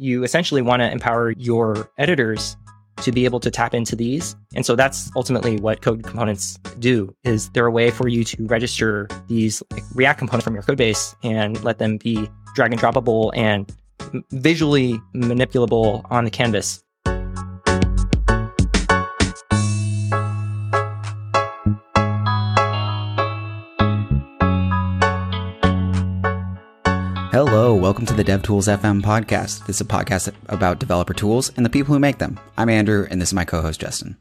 you essentially want to empower your editors to be able to tap into these. And so that's ultimately what code components do is they're a way for you to register these like, React components from your code base and let them be drag and droppable and visually manipulable on the canvas. Hello, welcome to the DevTools FM podcast. This is a podcast about developer tools and the people who make them. I'm Andrew, and this is my co-host Justin.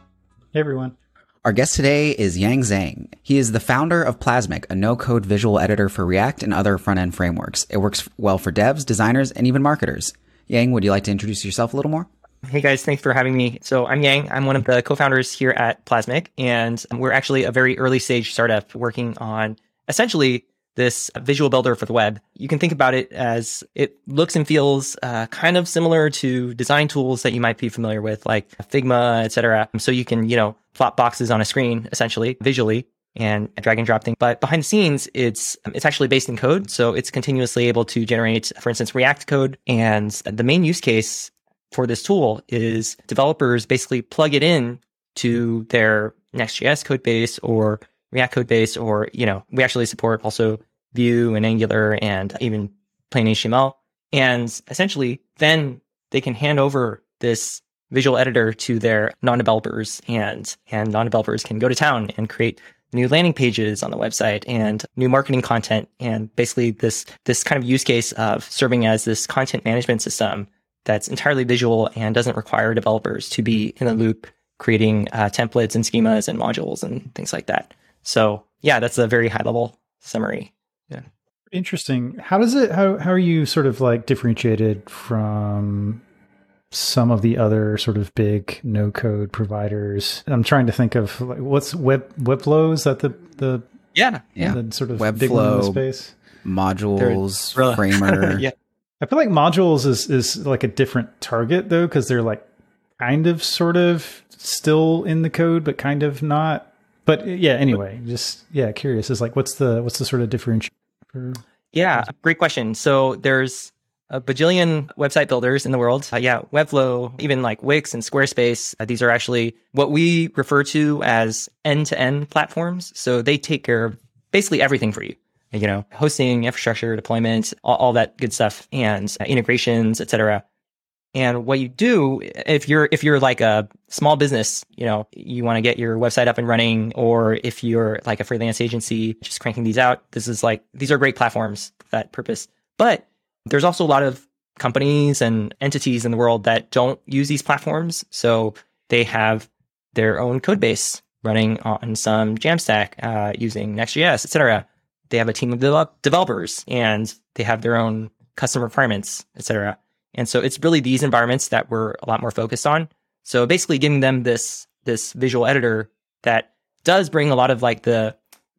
Hey everyone. Our guest today is Yang Zhang. He is the founder of Plasmic, a no-code visual editor for React and other front-end frameworks. It works well for devs, designers, and even marketers. Yang, would you like to introduce yourself a little more? Hey guys, thanks for having me. So I'm Yang. I'm one of the co-founders here at Plasmic, and we're actually a very early stage startup working on essentially this visual builder for the web. You can think about it as it looks and feels uh, kind of similar to design tools that you might be familiar with, like Figma, etc. So you can, you know, plot boxes on a screen essentially visually and drag and drop things. But behind the scenes, it's it's actually based in code, so it's continuously able to generate, for instance, React code. And the main use case for this tool is developers basically plug it in to their Next.js code base or React code base, or you know, we actually support also Vue and Angular and even plain HTML. And essentially, then they can hand over this visual editor to their non-developers and, and non-developers can go to town and create new landing pages on the website and new marketing content. And basically this, this kind of use case of serving as this content management system that's entirely visual and doesn't require developers to be in the loop creating uh, templates and schemas and modules and things like that. So yeah, that's a very high level summary. Yeah. Interesting. How does it how how are you sort of like differentiated from some of the other sort of big no code providers? I'm trying to think of like what's web webflow is that the the yeah yeah the sort of Webflow, big one in the space Modulz, Really? framer. yeah. I feel like Modulz is is like a different target though because they're like kind of sort of still in the code but kind of not. But yeah, anyway, just yeah, curious is like what's the what's the sort of differentiation? For... Yeah, great question. So there's a bajillion website builders in the world. Uh, yeah, Webflow, even like Wix and Squarespace. Uh, these are actually what we refer to as end-to-end platforms. So they take care of basically everything for you. You know, hosting, infrastructure, deployment, all, all that good stuff, and uh, integrations, etc. And what you do if you're if you're like a small business, you know, you want to get your website up and running, or if you're like a freelance agency just cranking these out, this is like these are great platforms for that purpose. But there's also a lot of companies and entities in the world that don't use these platforms, so they have their own code base running on some Jamstack uh, using Next.js, etc. They have a team of develop- developers and they have their own custom requirements, etc. And so it's really these environments that we're a lot more focused on. So basically giving them this this visual editor that does bring a lot of like the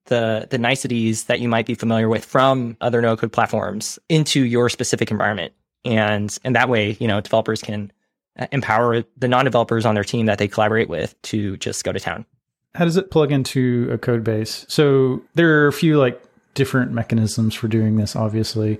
the the niceties that you might be familiar with from other no code platforms into your specific environment. And and that way, you know, developers can uh, empower the non-developers on their team that they collaborate with to just go to town. How does it plug into a code base? So there are a few like different mechanisms for doing this, obviously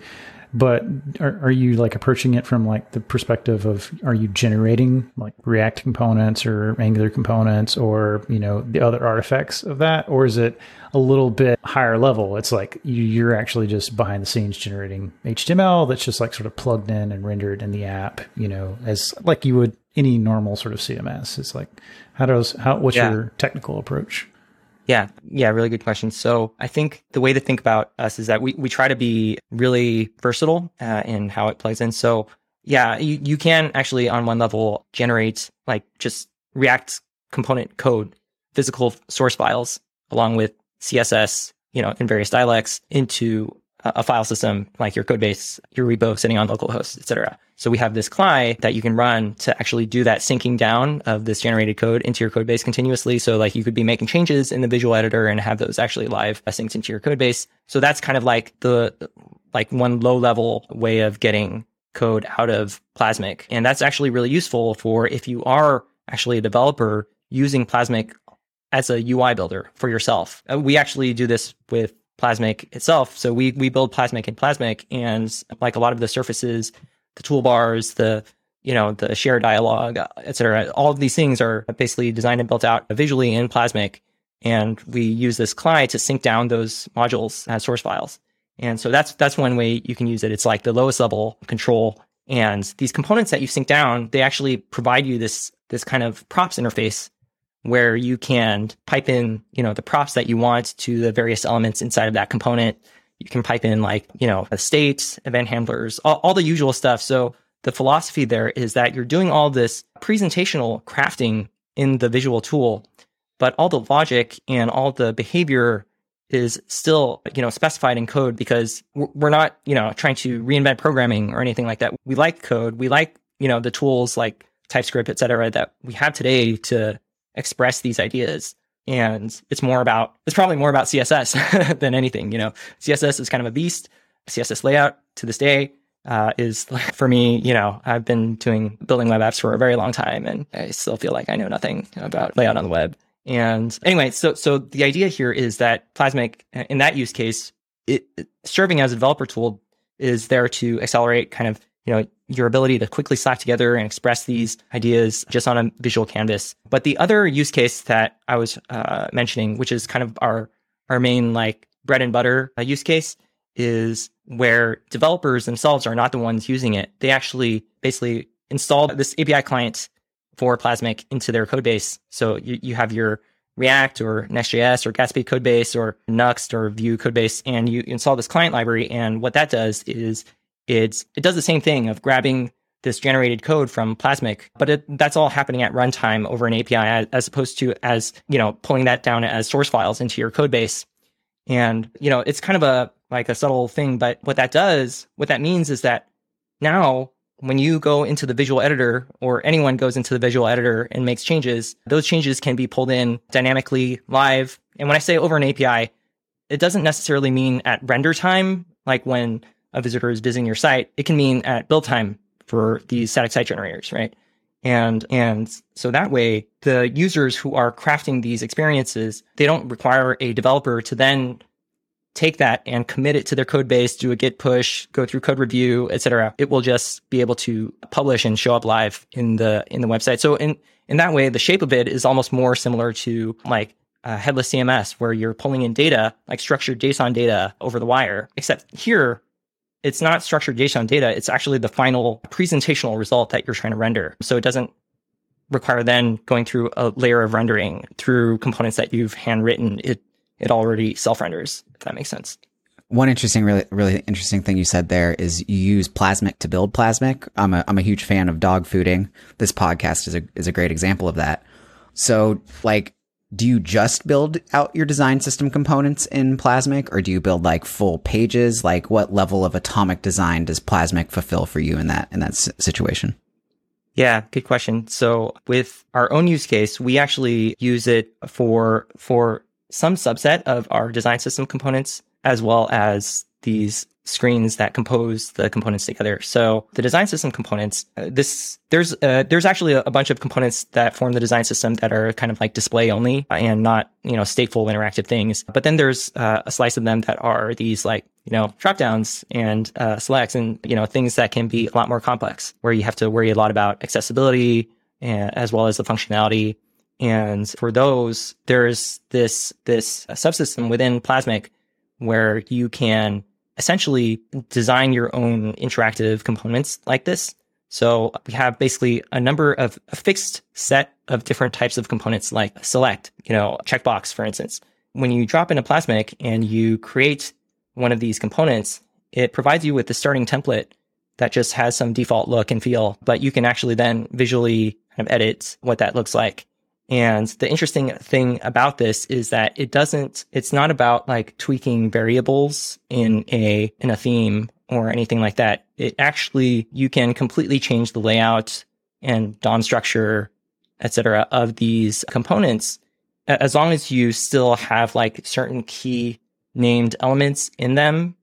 but are, are you like approaching it from like the perspective of are you generating like react components or angular components or you know the other artifacts of that? Or is it a little bit higher level? It's like you, you're actually just behind the scenes generating html that's just like sort of plugged in and rendered in the app you know as like you would any normal sort of cms it's like how does how what's Yeah. your technical approach Yeah, yeah, really good question. So I think the way to think about us is that we, we try to be really versatile uh, in how it plays in. So yeah, you, you can actually on one level generate like just React component code, physical source files along with CSS, you know, in various dialects into a, file system like your code base, your repo sitting on localhost, etc. So we have this CLI that you can run to actually do that syncing down of this generated code into your code base continuously. So like you could be making changes in the visual editor and have those actually live synced into your code base. So that's kind of like the like one low level way of getting code out of Plasmic. And that's actually really useful for if you are actually a developer using Plasmic as a UI builder for yourself. Uh, We actually do this with Plasmic itself. So we we build Plasmic in Plasmic and like a lot of the surfaces the toolbars, the you know the share dialogue, etc. All of these things are basically designed and built out visually in Plasmic, and we use this CLI to sync down those modules as source files. And so that's that's one way you can use it. It's like the lowest level control. And these components that you sync down, they actually provide you this this kind of props interface where you can pipe in, you know, the props that you want to the various elements inside of that component. You can pipe in like, you know, a state, event handlers, all, all the usual stuff. So the philosophy there is that you're doing all this presentational crafting in the visual tool, but all the logic and all the behavior is still, you know, specified in code because we're not, you know, trying to reinvent programming or anything like that. We like code. We like, you know, the tools like TypeScript, et cetera, that we have today to express these ideas. And it's more about, it's probably more about CSS than anything. You know, CSS is kind of a beast. CSS layout to this day uh, is for me, you know, I've been doing building web apps for a very long time and I still feel like I know nothing about layout on the web. And anyway, so, so the idea here is that Plasmic in that use case, it serving as a developer tool is there to accelerate kind of you know, your ability to quickly slap together and express these ideas just on a visual canvas. But the other use case that I was uh, mentioning, which is kind of our our main like bread and butter uh, use case, is where developers themselves are not the ones using it. They actually basically install this API client for Plasmic into their code base. So you, you have your React or Next.js or Gatsby code base or Nuxt or Vue code base, and you install this client library. And what that does is it's it does the same thing of grabbing this generated code from Plasmic, but it, that's all happening at runtime over an API as, as, opposed to as, you know, pulling that down as source files into your code base. And, you know, it's kind of a like a subtle thing, but what that does, what that means is that now when you go into the visual editor or anyone goes into the visual editor and makes changes, those changes can be pulled in dynamically live. And when I say over an API, it doesn't necessarily mean at render time, like when a visitor is visiting your site, it can mean at build time for these static site generators, right? And, and so that way, the users who are crafting these experiences, they don't require a developer to then take that and commit it to their code base, do a git push, go through code review, etc. It will just be able to publish and show up live in the, in the website. So in, in that way, the shape of it is almost more similar to like uh, headless CMS, where you're pulling in data, like structured JSON data over the wire. Except here, it's not structured JSON data. It's actually the final presentational result that you're trying to render. So it doesn't require then going through a layer of rendering through components that you've handwritten. It, it already self renders, if that makes sense. One interesting, really, really interesting thing you said there is you use Plasmic to build Plasmic. I'm a, I'm a huge fan of dog fooding. This podcast is a, is a great example of that. So like do you just build out your design system components in Plasmic or do you build like full pages? Like what level of atomic design does Plasmic fulfill for you in that, in that situation? Yeah, good question. So with our own use case, we actually use it for, for some subset of our design system components as well as these screens that compose the components together. So the design system components, uh, this there's uh, there's actually a, a, bunch of components that form the design system that are kind of like display only and not you know stateful interactive things. But then there's uh, a slice of them that are these like you know drop downs and uh, selects and you know things that can be a lot more complex where you have to worry a lot about accessibility and, as well as the functionality. And for those, there's this this subsystem within Plasmic where you can essentially design your own interactive components like this. So we have basically a number of a fixed set of different types of components like select, you know, checkbox, for instance. When you drop into Plasmic and you create one of these components, it provides you with the starting template that just has some default look and feel, but you can actually then visually kind of edit what that looks like. And the interesting thing about this is that it doesn't, it's not about like tweaking variables in a, in a theme or anything like that. It actually, you can completely change the layout and DOM structure, etc., of these components as long as you still have like certain key named elements in them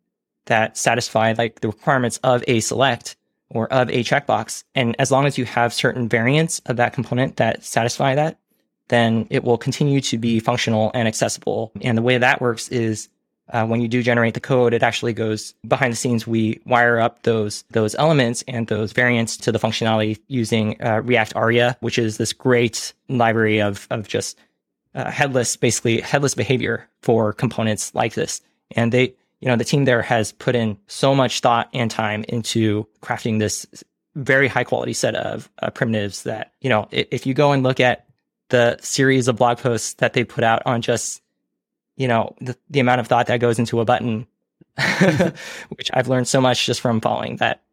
that satisfy like the requirements of a select or of a checkbox. And as long as you have certain variants of that component that satisfy that, then it will continue to be functional and accessible. And the way that works is uh, when you do generate the code, it actually goes behind the scenes. We wire up those those elements and those variants to the functionality using uh, React Aria, which is this great library of of just uh, headless, basically headless behavior for components like this. And they, you know, the team there has put in so much thought and time into crafting this very high quality set of uh, primitives that you know if you go and look at the series of blog posts that they put out on just you know, the, the amount of thought that goes into a button, which I've learned so much just from following that,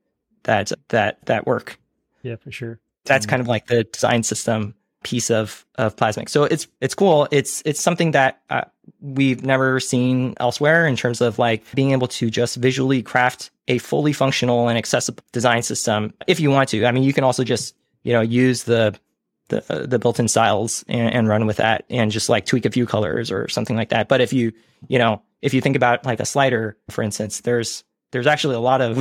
that, that, that work. Yeah, for sure. That's kind of like the design system piece of, of Plasmic. So it's, it's cool. It's, it's something that uh, we've never seen elsewhere in terms of like being able to just visually craft a fully functional and accessible design system if you want to. I mean, you can also just, you know, use the the uh, the built-in styles and, and, run with that and just like tweak a few colors or something like that. But if you you know if you think about like a slider, for instance, there's there's actually a lot of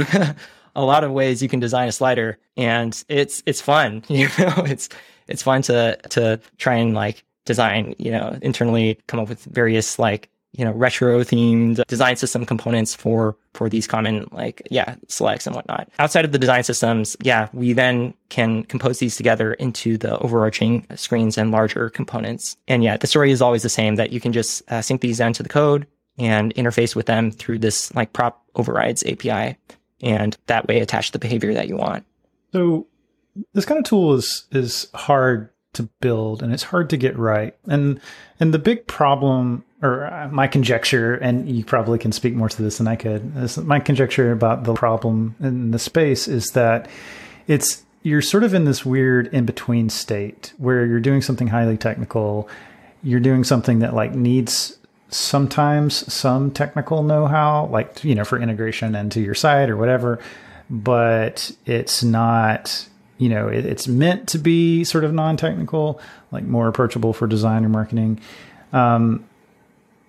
a lot of ways you can design a slider, and it's it's fun. You know, it's it's fun to to try and like design you know internally come up with various like you know, retro themed design system components for, for these common, like, yeah, selects and whatnot. Outside of the design systems, yeah, we then can compose these together into the overarching screens and larger components. And yeah, the story is always the same that you can just uh, sync these down to the code and interface with them through this like prop overrides API and that way attach the behavior that you want. So this kind of tool is, is hard to build and it's hard to get right. And, and the big problem or uh, my conjecture, and you probably can speak more to this than I could. My conjecture about the problem in the space is that it's you're sort of in this weird in between state where you're doing something highly technical, you're doing something that like needs sometimes some technical know-how, like you know for integration into your site or whatever, but it's not. You know, it, it's meant to be sort of non-technical, like more approachable for design or marketing. Um,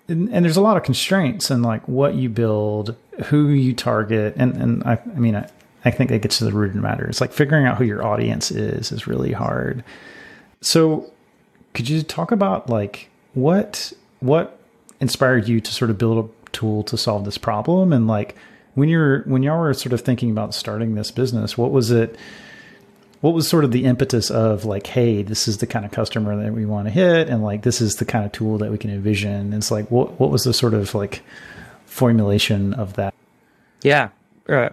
and, and, there's a lot of constraints and like what you build, who you target, and and I, I mean I, I think that gets to the root of the matter. It's like figuring out who your audience is is really hard. So, could you talk about like what what inspired you to sort of build a tool to solve this problem, and like when you're when y'all were sort of thinking about starting this business, what was it? What was sort of the impetus of like, hey, this is the kind of customer that we want to hit, and like this is the kind of tool that we can envision? And it's like, what what was the sort of like formulation of that? Yeah, uh,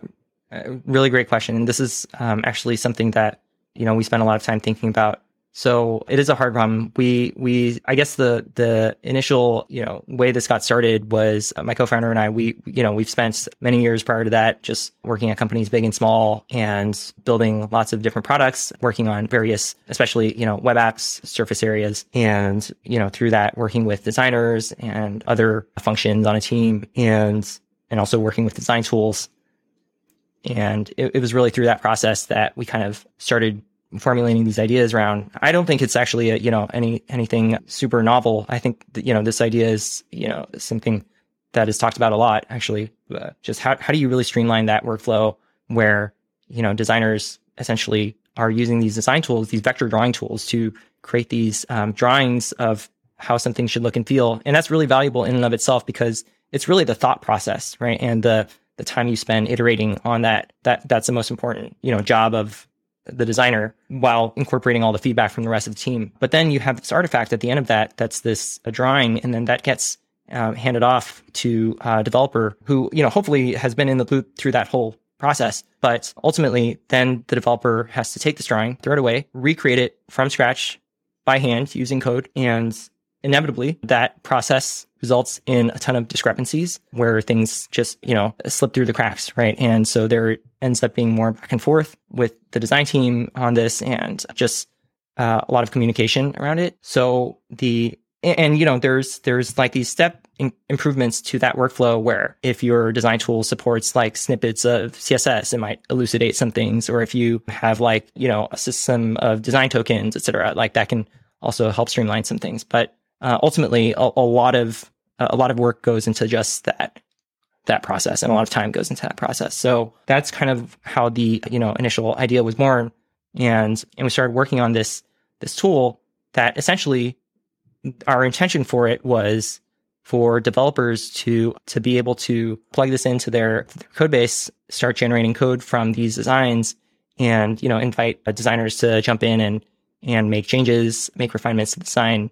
really great question. And this is um, actually something that you know we spent a lot of time thinking about so it is a hard problem. We we I guess the the initial you know way this got started was uh, my co-founder and I. We you know we've spent many years prior to that just working at companies big and small and building lots of different products, working on various, especially you know web apps, surface areas, and you know through that working with designers and other functions on a team, and and also working with design tools. And it, it was really through that process that we kind of started formulating these ideas around. I don't think it's actually a, you know any anything super novel. I think that, you know this idea is you know something that is talked about a lot actually. Uh, just how how do you really streamline that workflow where you know designers essentially are using these design tools, these vector drawing tools to create these um, drawings of how something should look and feel, and that's really valuable in and of itself because it's really the thought process, right, and the the time you spend iterating on that that that's the most important you know job of the designer while incorporating all the feedback from the rest of the team. But then you have this artifact at the end of that that's this a drawing, and then that gets uh, handed off to a developer who, you know, hopefully has been in the loop through that whole process. But ultimately, then the developer has to take this drawing, throw it away, recreate it from scratch by hand using code, and inevitably that process results in a ton of discrepancies where things just, you know, slip through the cracks, right? And so there ends up being more back and forth with the design team on this and just uh, a lot of communication around it. So the and, you know there's there's like these step in- improvements to that workflow where if your design tool supports like snippets of css it might elucidate some things or if you have like you know a system of design tokens etc like that can also help streamline some things but uh, ultimately a, a, lot of a lot of work goes into just that that process and a lot of time goes into that process. So that's kind of how the you know initial idea was born. And and we started working on this this tool that essentially our intention for it was for developers to to be able to plug this into their, their code base, start generating code from these designs, and you know invite uh, designers to jump in and and make changes, make refinements to the design,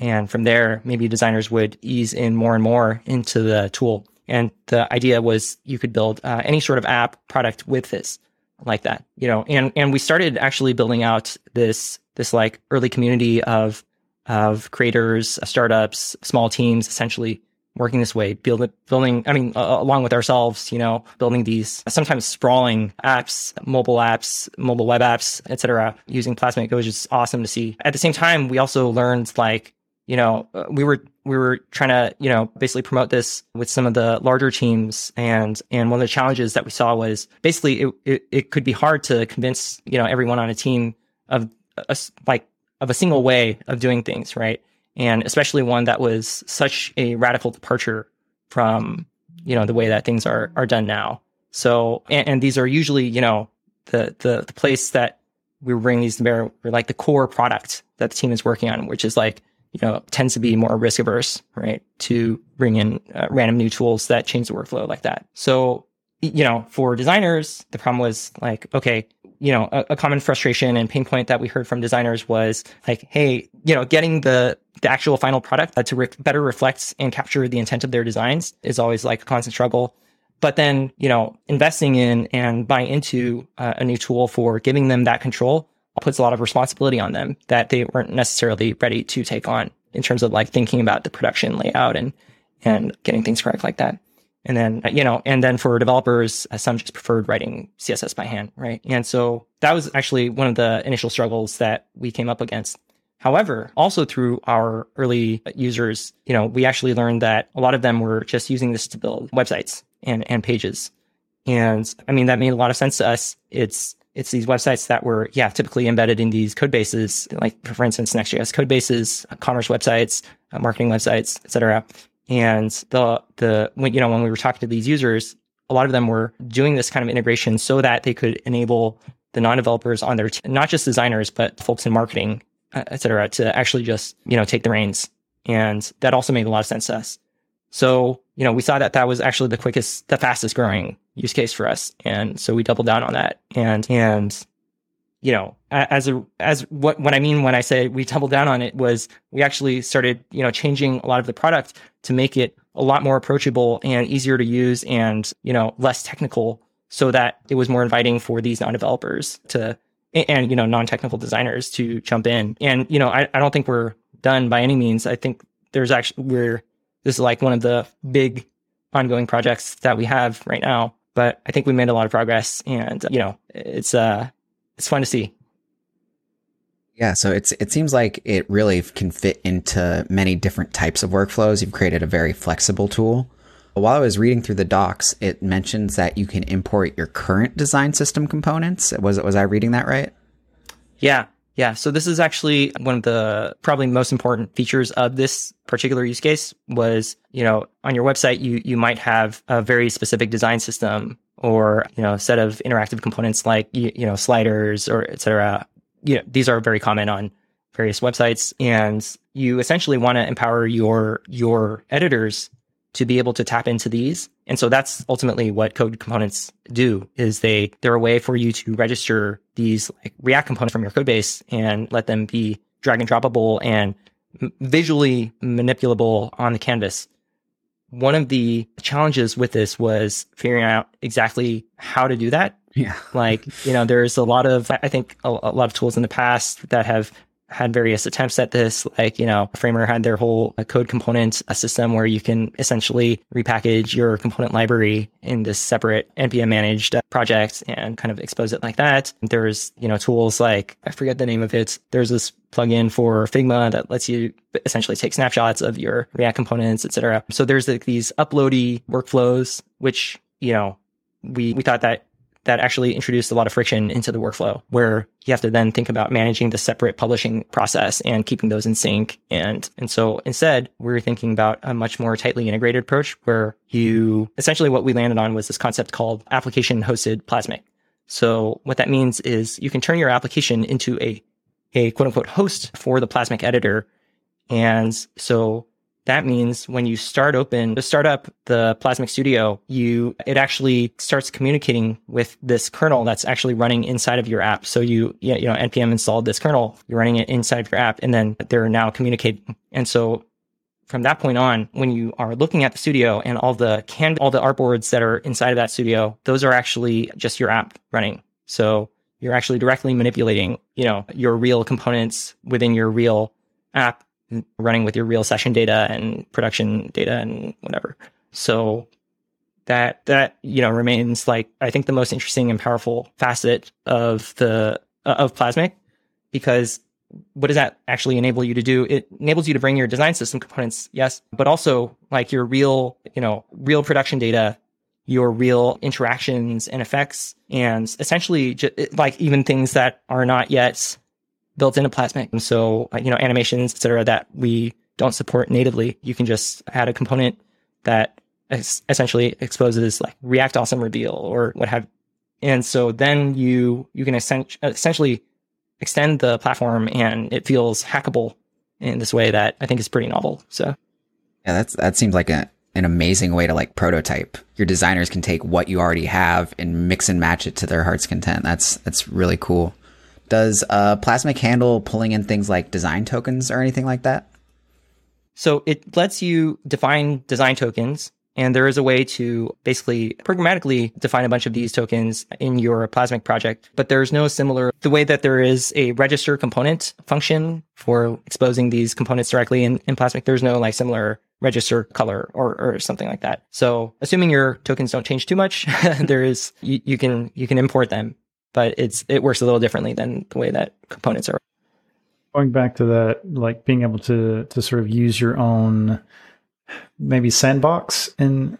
and from there maybe designers would ease in more and more into the tool. And the idea was you could build uh, any sort of app product with this like that, you know. And and we started actually building out this this like early community of of creators, startups, small teams, essentially working this way, build, building, I mean, uh, along with ourselves, you know, building these sometimes sprawling apps, mobile apps, mobile web apps, etc., using Plasmic. It was just awesome to see. At the same time, we also learned like, you know, uh, we were we were trying to, you know, basically promote this with some of the larger teams, and and one of the challenges that we saw was basically it it, it could be hard to convince you know everyone on a team of a, like of a single way of doing things, right? And especially one that was such a radical departure from, you know, the way that things are are done now. So, and, and these are usually, you know, the the the place that we bring these to bear, like the core product that the team is working on, which is like, you know, tends to be more risk averse, right? To bring in uh, random new tools that change the workflow like that. So, you know, for designers, the problem was like, okay, you know, a, a, common frustration and pain point that we heard from designers was like, hey, you know, getting the the actual final product to re- better reflect and capture the intent of their designs is always like a constant struggle. But then, you know, investing in and buying into uh, a new tool for giving them that control puts a lot of responsibility on them that they weren't necessarily ready to take on in terms of like thinking about the production layout and and getting things correct like that. And then, you know, and then for developers, uh, some just preferred writing CSS by hand, right? And so that was actually one of the initial struggles that we came up against. However, also through our early users, you know, we actually learned that a lot of them were just using this to build websites and, and pages. And I mean, that made a lot of sense to us. It's, it's these websites that were, yeah, typically embedded in these code bases, like for instance, Next.js code bases, commerce websites, uh, marketing websites, etc. And the the when you know when we were talking to these users, a lot of them were doing this kind of integration so that they could enable the non-developers on their not just designers but folks in marketing, uh, et cetera, to actually just you know take the reins. And that also made a lot of sense to us. So you know we saw that that was actually the quickest, the fastest growing use case for us, and so we doubled down on that. And and you know, as a as what what I mean when I say we doubled down on it was we actually started, you know, changing a lot of the product to make it a lot more approachable and easier to use and, you know, less technical so that it was more inviting for these non-developers to and you know non-technical designers to jump in. And you know, I, I don't think we're done by any means. I think there's actually we're this is like one of the big ongoing projects that we have right now. But I think we made a lot of progress and you know, it's uh it's fun to see. Yeah, so it's it seems like it really can fit into many different types of workflows. You've created a very flexible tool. While I was reading through the docs, it mentions that you can import your current design system components. Was was I reading that right? Yeah. Yeah, so this is actually one of the probably most important features of this particular use case was, you know, on your website you you might have a very specific design system or you know a set of interactive components like you, you know sliders or etc. You know these are very common on various websites, and you essentially want to empower your your editors to be able to tap into these. And so that's ultimately what code components do is they they're a way for you to register these like React components from your code base and let them be drag and droppable and visually manipulable on the canvas one of the challenges with this was figuring out exactly how to do that. Yeah. like, you know, there's a lot of, I think a, a, lot of tools in the past that have had various attempts at this. Like, you know, Framer had their whole uh, code component a system where you can essentially repackage your component library in this separate NPM managed uh, project and kind of expose it like that. There's, you know, tools like, I forget the name of it. There's this plugin for Figma that lets you essentially take snapshots of your React components, etc. So there's like these uploady workflows, which, you know, we, we thought that that actually introduced a lot of friction into the workflow where you have to then think about managing the separate publishing process and keeping those in sync. And, and so instead we are thinking about a much more tightly integrated approach where you essentially what we landed on was this concept called application hosted Plasmic. So what that means is you can turn your application into a a quote unquote host for the Plasmic editor. And so that means when you start open to start up the Plasmic Studio, you it actually starts communicating with this kernel that's actually running inside of your app. So you you know npm installed this kernel, you're running it inside of your app, and then they're now communicating. And so from that point on, when you are looking at the studio and all the can all the artboards that are inside of that studio, those are actually just your app running. So you're actually directly manipulating, you know, your real components within your real app running with your real session data and production data and whatever. So that that you know remains like I think the most interesting and powerful facet of the uh, of Plasmic because what does that actually enable you to do? It enables you to bring your design system components, yes, but also like your real, you know, real production data, your real interactions and effects, and essentially just, like even things that are not yet built into Plasmic. And so, uh, you know, animations, et cetera, that we don't support natively, you can just add a component that essentially exposes like React Awesome Reveal or what have. And so then you, you can essentially extend the platform and it feels hackable in this way that I think is pretty novel. So yeah, that's, that seems like a, an amazing way to like prototype. Your designers can take what you already have and mix and match it to their heart's content. That's, that's really cool. Does uh, Plasmic handle pulling in things like design tokens or anything like that? So it lets you define design tokens, and there is a way to basically programmatically define a bunch of these tokens in your Plasmic project. But there's no similar, the way that there is a register component function for exposing these components directly in, in Plasmic, there's no like similar register color or, or something like that. So assuming your tokens don't change too much, there is, you, you can, you can import them but it's it works a little differently than the way that components are. Going back to that, like being able to to sort of use your own maybe sandbox in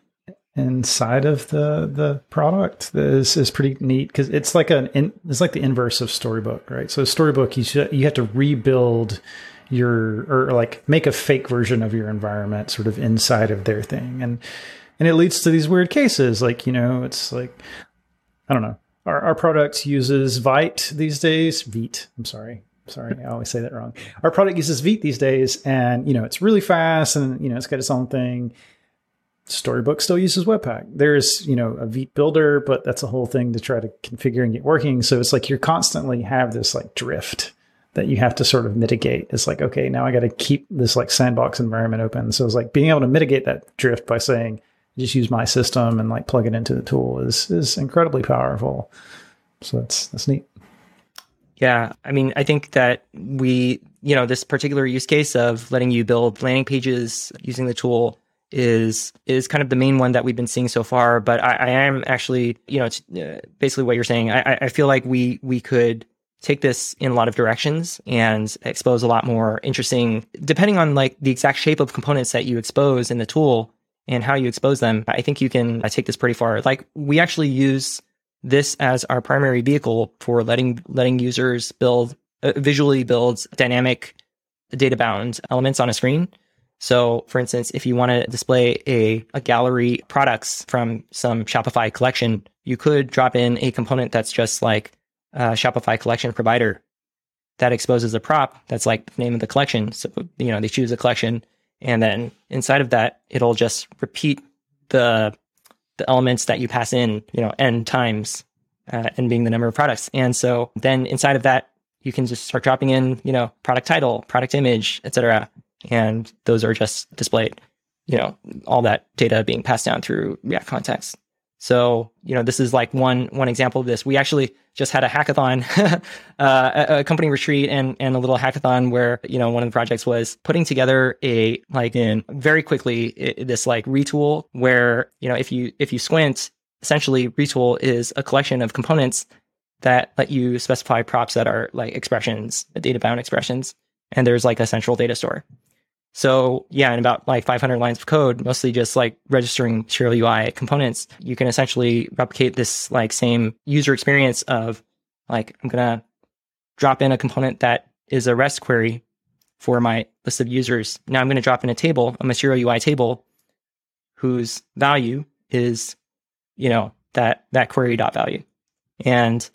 inside of the the product is is pretty neat because it's like an in, it's like the inverse of storybook, right? So storybook you should, you have to rebuild your or like make a fake version of your environment sort of inside of their thing and and it leads to these weird cases like you know it's like i don't know our, our product uses Vite these days. Vite, I'm sorry. Sorry, I always say that wrong. Our product uses Vite these days, and you know it's really fast, and you know it's got its own thing. Storybook still uses Webpack. There's you know a Vite builder, but that's a whole thing to try to configure and get working. So it's like you're constantly have this like drift that you have to sort of mitigate. It's like okay, now I got to keep this like sandbox environment open. So it's like being able to mitigate that drift by saying just use my system and like plug it into the tool is is incredibly powerful. So that's that's neat. Yeah, I mean, I think that we, you know, this particular use case of letting you build landing pages using the tool is is kind of the main one that we've been seeing so far. But I, I am actually, you know, it's uh, basically what you're saying. I, I feel like we we could take this in a lot of directions and expose a lot more interesting, depending on like the exact shape of components that you expose in the tool and how you expose them, I think you can uh, take this pretty far. Like we actually use this as our primary vehicle for letting letting users build uh, visually build dynamic data bound elements on a screen. So, for instance, if you want to display a, a gallery products from some Shopify collection, you could drop in a component that's just like a Shopify collection provider that exposes a prop that's like the name of the collection. So, you know, they choose a collection and then inside of that, it'll just repeat the the elements that you pass in, you know, n times, uh, n being the number of products. And so then inside of that, you can just start dropping in, you know, product title, product image, etc. And those are just displayed, you know, all that data being passed down through React context. So, you know, this is like one one example of this. We actually just had a hackathon, uh, a, a, company retreat, and and a little hackathon where you know one of the projects was putting together a like in very quickly it, this like retool where you know if you if you squint, essentially retool is a collection of components that let you specify props that are like expressions, data bound expressions, and there's like a central data store. So yeah, in about like 500 lines of code, mostly just like registering Material UI components, you can essentially replicate this like same user experience of like, I'm going to drop in a component that is a REST query for my list of users. Now I'm going to drop in a table, a Material UI table whose value is, you know, that, that query dot value. And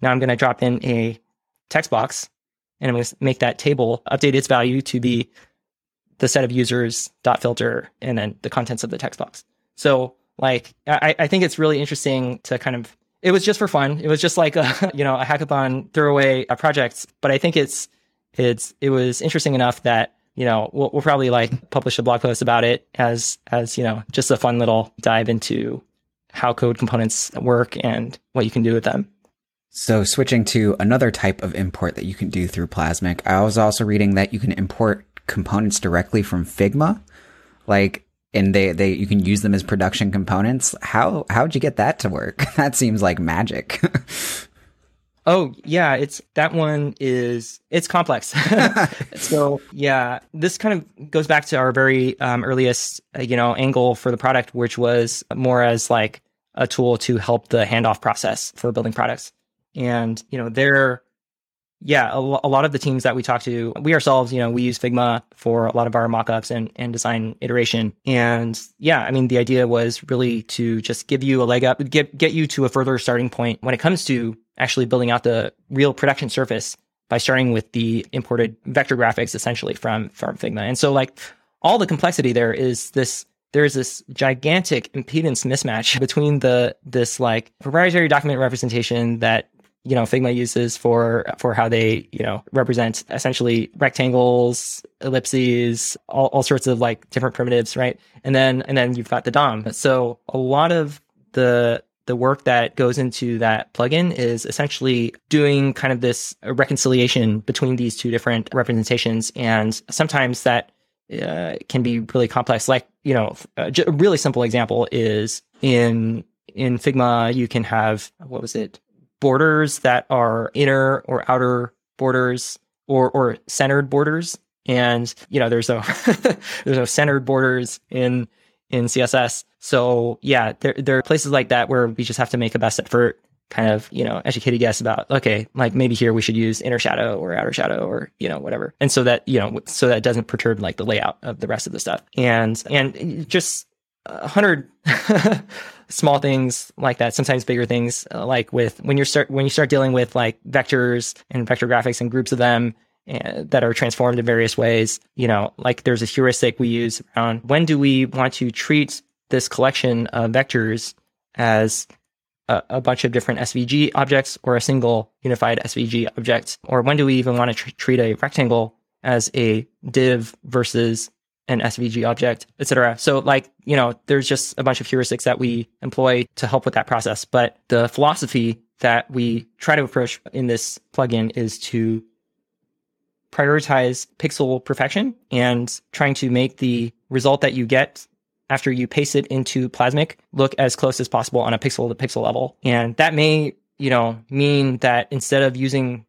now I'm going to drop in a text box and I'm going to make that table update its value to be the set of users dot filter and then the contents of the text box. So like I, I think it's really interesting to kind of it was just for fun. It was just like a you know a hackathon throwaway uh, project. But I think it's it's it was interesting enough that you know we'll, we'll probably like publish a blog post about it as as you know just a fun little dive into how code components work and what you can do with them. So switching to another type of import that you can do through Plasmic, I was also reading that you can import components directly from Figma. Like and they, they you can use them as production components. How how'd you get that to work? that seems like magic. oh yeah, it's that one is it's complex. so yeah, this kind of goes back to our very um, earliest uh, you know angle for the product, which was more as like a tool to help the handoff process for building products. And you know there yeah, a, a, lot of the teams that we talk to, we ourselves, you know, we use Figma for a lot of our mockups and, and design iteration. And yeah, I mean, the idea was really to just give you a leg up, get, get you to a further starting point when it comes to actually building out the real production surface by starting with the imported vector graphics essentially from, from Figma. And so like all the complexity there is this there's this gigantic impedance mismatch between the this like proprietary document representation that you know Figma uses for for how they you know represent essentially rectangles, ellipses, all, all sorts of like different primitives, right? And then and then you've got the DOM. So a lot of the the work that goes into that plugin is essentially doing kind of this reconciliation between these two different representations, and sometimes that uh, can be really complex. Like you know, a really simple example is in in Figma, you can have what was it? Borders that are inner or outer borders or or centered borders. And you know, there's no there's no centered borders in in CSS. So yeah, there there are places like that where we just have to make a best effort, kind of you know, educated guess about okay, like maybe here we should use inner shadow or outer shadow or you know whatever, and so that you know so that doesn't perturb like the layout of the rest of the stuff. And and just a hundred small things like that sometimes bigger things uh, like with when you start when you start dealing with like vectors and vector graphics and groups of them uh, that are transformed in various ways you know like there's a heuristic we use around when do we want to treat this collection of vectors as a, a bunch of different svg objects or a single unified svg object? Or when do we even want to tr- treat a rectangle as a div versus an SVG object, etc. So like, you know, there's just a bunch of heuristics that we employ to help with that process. But the philosophy that we try to approach in this plugin is to prioritize pixel perfection and trying to make the result that you get after you paste it into Plasmic look as close as possible on a pixel to pixel level. And that may, you know, mean that instead of using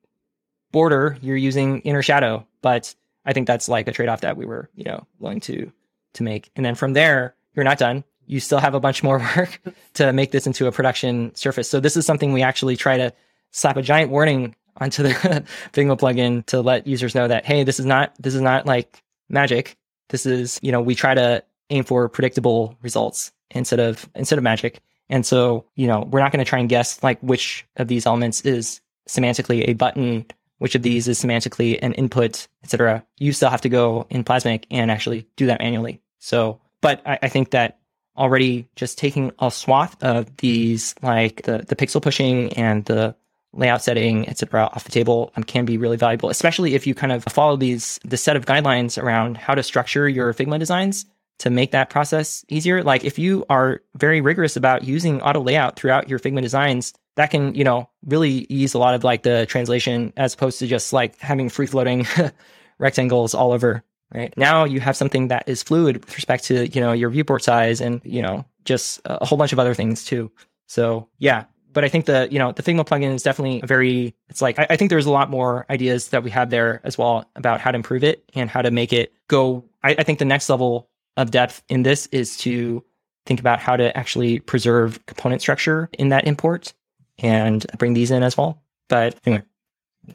border, you're using inner shadow, but I think that's like a trade off that we were, you know, willing to to make. And then from there, you're not done. You still have a bunch more work to make this into a production surface. So this is something we actually try to slap a giant warning onto the Figma plugin to let users know that hey, this is not this is not like magic. This is, you know, we try to aim for predictable results instead of instead of magic. And so, you know, we're not going to try and guess like which of these elements is semantically a button which of these is semantically an input, etc. You still have to go in Plasmic and actually do that manually. So, but I, I think that already just taking a swath of these, like the, the pixel pushing and the layout setting, etc., off the table um, can be really valuable, especially if you kind of follow these the set of guidelines around how to structure your Figma designs to make that process easier. Like if you are very rigorous about using auto layout throughout your Figma designs, that can, you know, really ease a lot of like the translation as opposed to just like having free floating rectangles all over. Right now, you have something that is fluid with respect to you know your viewport size and you know just a whole bunch of other things too. So yeah, but I think the you know the Figma plugin is definitely a very it's like I, I, think there's a lot more ideas that we have there as well about how to improve it and how to make it go. I, I think the next level of depth in this is to think about how to actually preserve component structure in that import and bring these in as well. But anyway,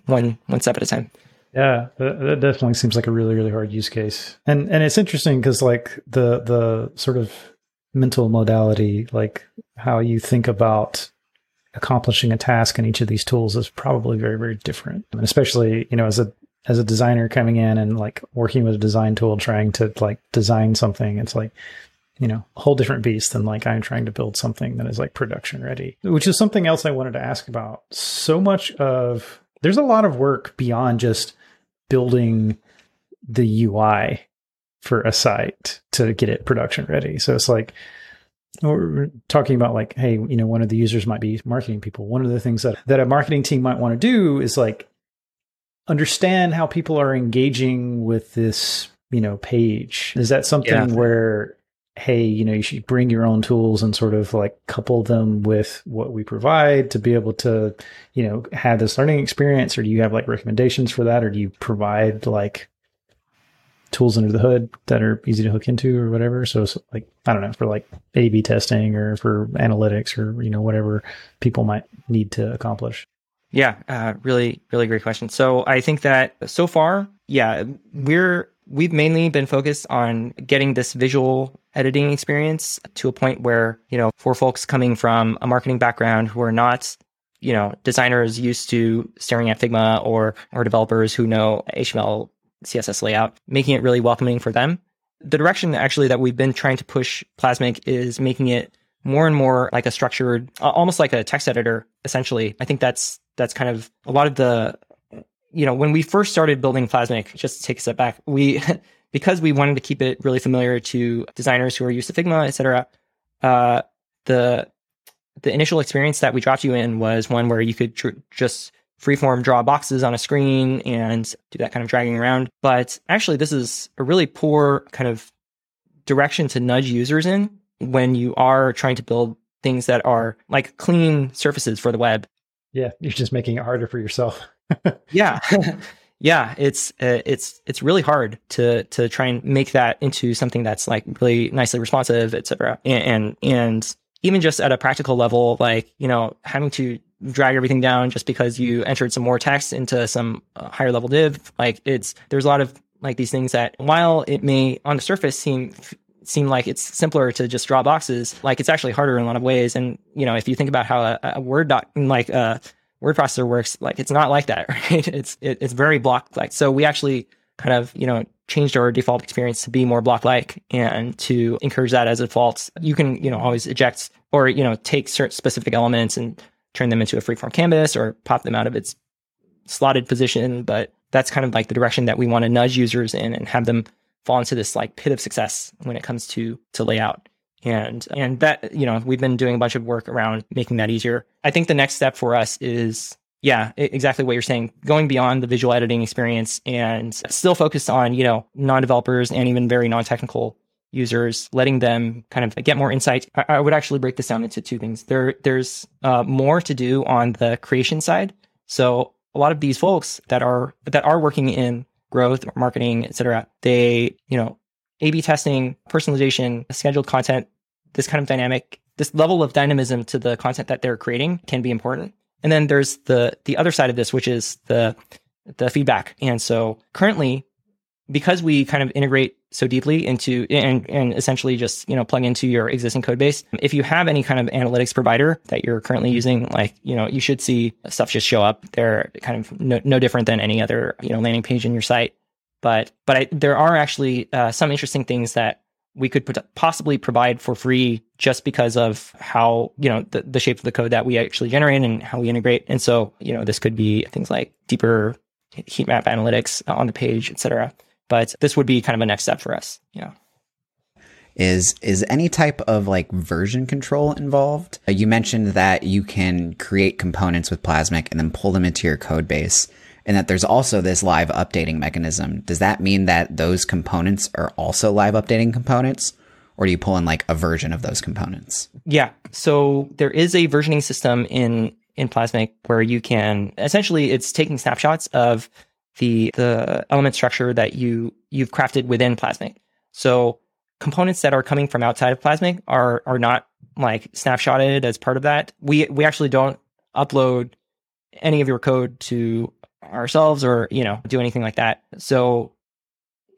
one one step at a time. Yeah, that, definitely seems like a really really hard use case, and and it's interesting because like the the sort of mental modality, like how you think about accomplishing a task in each of these tools is probably very very different, and especially you know as a as a designer coming in and like working with a design tool, trying to like design something, it's like, you know, a whole different beast than like I'm trying to build something that is like production ready, which is something else I wanted to ask about. So much of there's a lot of work beyond just building the UI for a site to get it production ready. So it's like, we're talking about like, hey, you know, one of the users might be marketing people. One of the things that, that a marketing team might want to do is like understand how people are engaging with this, you know, page. Is that something yeah. where, hey, you know, you should bring your own tools and sort of like couple them with what we provide to be able to, you know, have this learning experience? Or do you have like recommendations for that? Or do you provide like tools under the hood that are easy to hook into or whatever. So it's like, I don't know, for like A B testing or for analytics or, you know, whatever people might need to accomplish. Yeah, uh, really, really great question. So I think that so far, yeah, we're, we've mainly been focused on getting this visual editing experience to a point where, you know, for folks coming from a marketing background who are not you know designers used to staring at figma or or developers who know html CSS layout, making it really welcoming for them. The direction actually that we've been trying to push Plasmic is making it more and more like a structured, almost like a text editor, essentially. I think that's that's kind of a lot of the, you know, when we first started building Plasmic, just to take a step back, we because we wanted to keep it really familiar to designers who are used to Figma, et cetera. Uh, the the initial experience that we dropped you in was one where you could tr- just freeform draw boxes on a screen and do that kind of dragging around. But actually, this is a really poor kind of direction to nudge users in when you are trying to build things that are like clean surfaces for the web. Yeah, you're just making it harder for yourself. Yeah. yeah, it's uh, it's it's really hard to to try and make that into something that's like really nicely responsive, etc. And, and and even just at a practical level, like you know, having to drag everything down just because you entered some more text into some uh, higher level div. Like it's there's a lot of like these things that while it may on the surface seem seem like it's simpler to just draw boxes, like it's actually harder in a lot of ways. And you know, if you think about how a, a Word doc like uh, word processor works, like it's not like that, right? It's it, it's very block like. So we actually kind of you know changed our default experience to be more block like and to encourage that as a default. You can you know always eject or you know take certain specific elements and turn them into a freeform canvas or pop them out of its slotted position. But that's kind of like the direction that we want to nudge users in and have them fall into this like pit of success when it comes to to layout. And and that, you know, we've been doing a bunch of work around making that easier. I think the next step for us is yeah, exactly what you're saying. Going beyond the visual editing experience and still focused on, you know, non-developers and even very non-technical users, letting them kind of get more insight. I, I would actually break this down into two things. There, there's uh, more to do on the creation side. So a lot of these folks that are that are working in growth marketing, et cetera, they, you know, A/B testing, personalization, scheduled content, this kind of dynamic, this level of dynamism to the content that they're creating can be important. And then there's the the other side of this, which is the the feedback. And so currently, because we kind of integrate so deeply into and, and essentially just you know plug into your existing code base if you have any kind of analytics provider that you're currently using like you know you should see stuff just show up they're kind of no, no different than any other you know landing page in your site but but I, there are actually uh, some interesting things that we could possibly provide for free just because of how you know the, the shape of the code that we actually generate and how we integrate and so you know this could be things like deeper heat map analytics on the page etc but this would be kind of a next step for us. Yeah. Is is any type of like version control involved? Uh, you mentioned that you can create components with Plasmic and then pull them into your code base and that there's also this live updating mechanism. Does that mean that those components are also live updating components? Or do you pull in like a version of those components? Yeah. So there is a versioning system in in Plasmic where you can essentially it's taking snapshots of the the element structure that you you've crafted within Plasmic. So components that are coming from outside of Plasmic are are not like snapshotted as part of that. We we actually don't upload any of your code to ourselves or you know do anything like that. So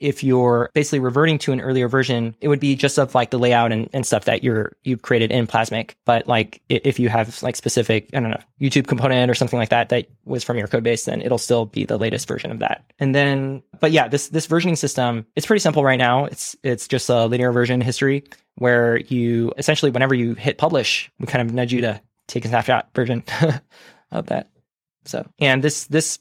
if you're basically reverting to an earlier version, it would be just of like the layout and, and stuff that you're you created in Plasmic. But like if you have like specific, I don't know, YouTube component or something like that that was from your code base, then it'll still be the latest version of that. And then, but yeah, this this versioning system, it's pretty simple right now. It's it's just a linear version history where you essentially whenever you hit publish, we kind of nudge you to take a snapshot version of that. So, and this this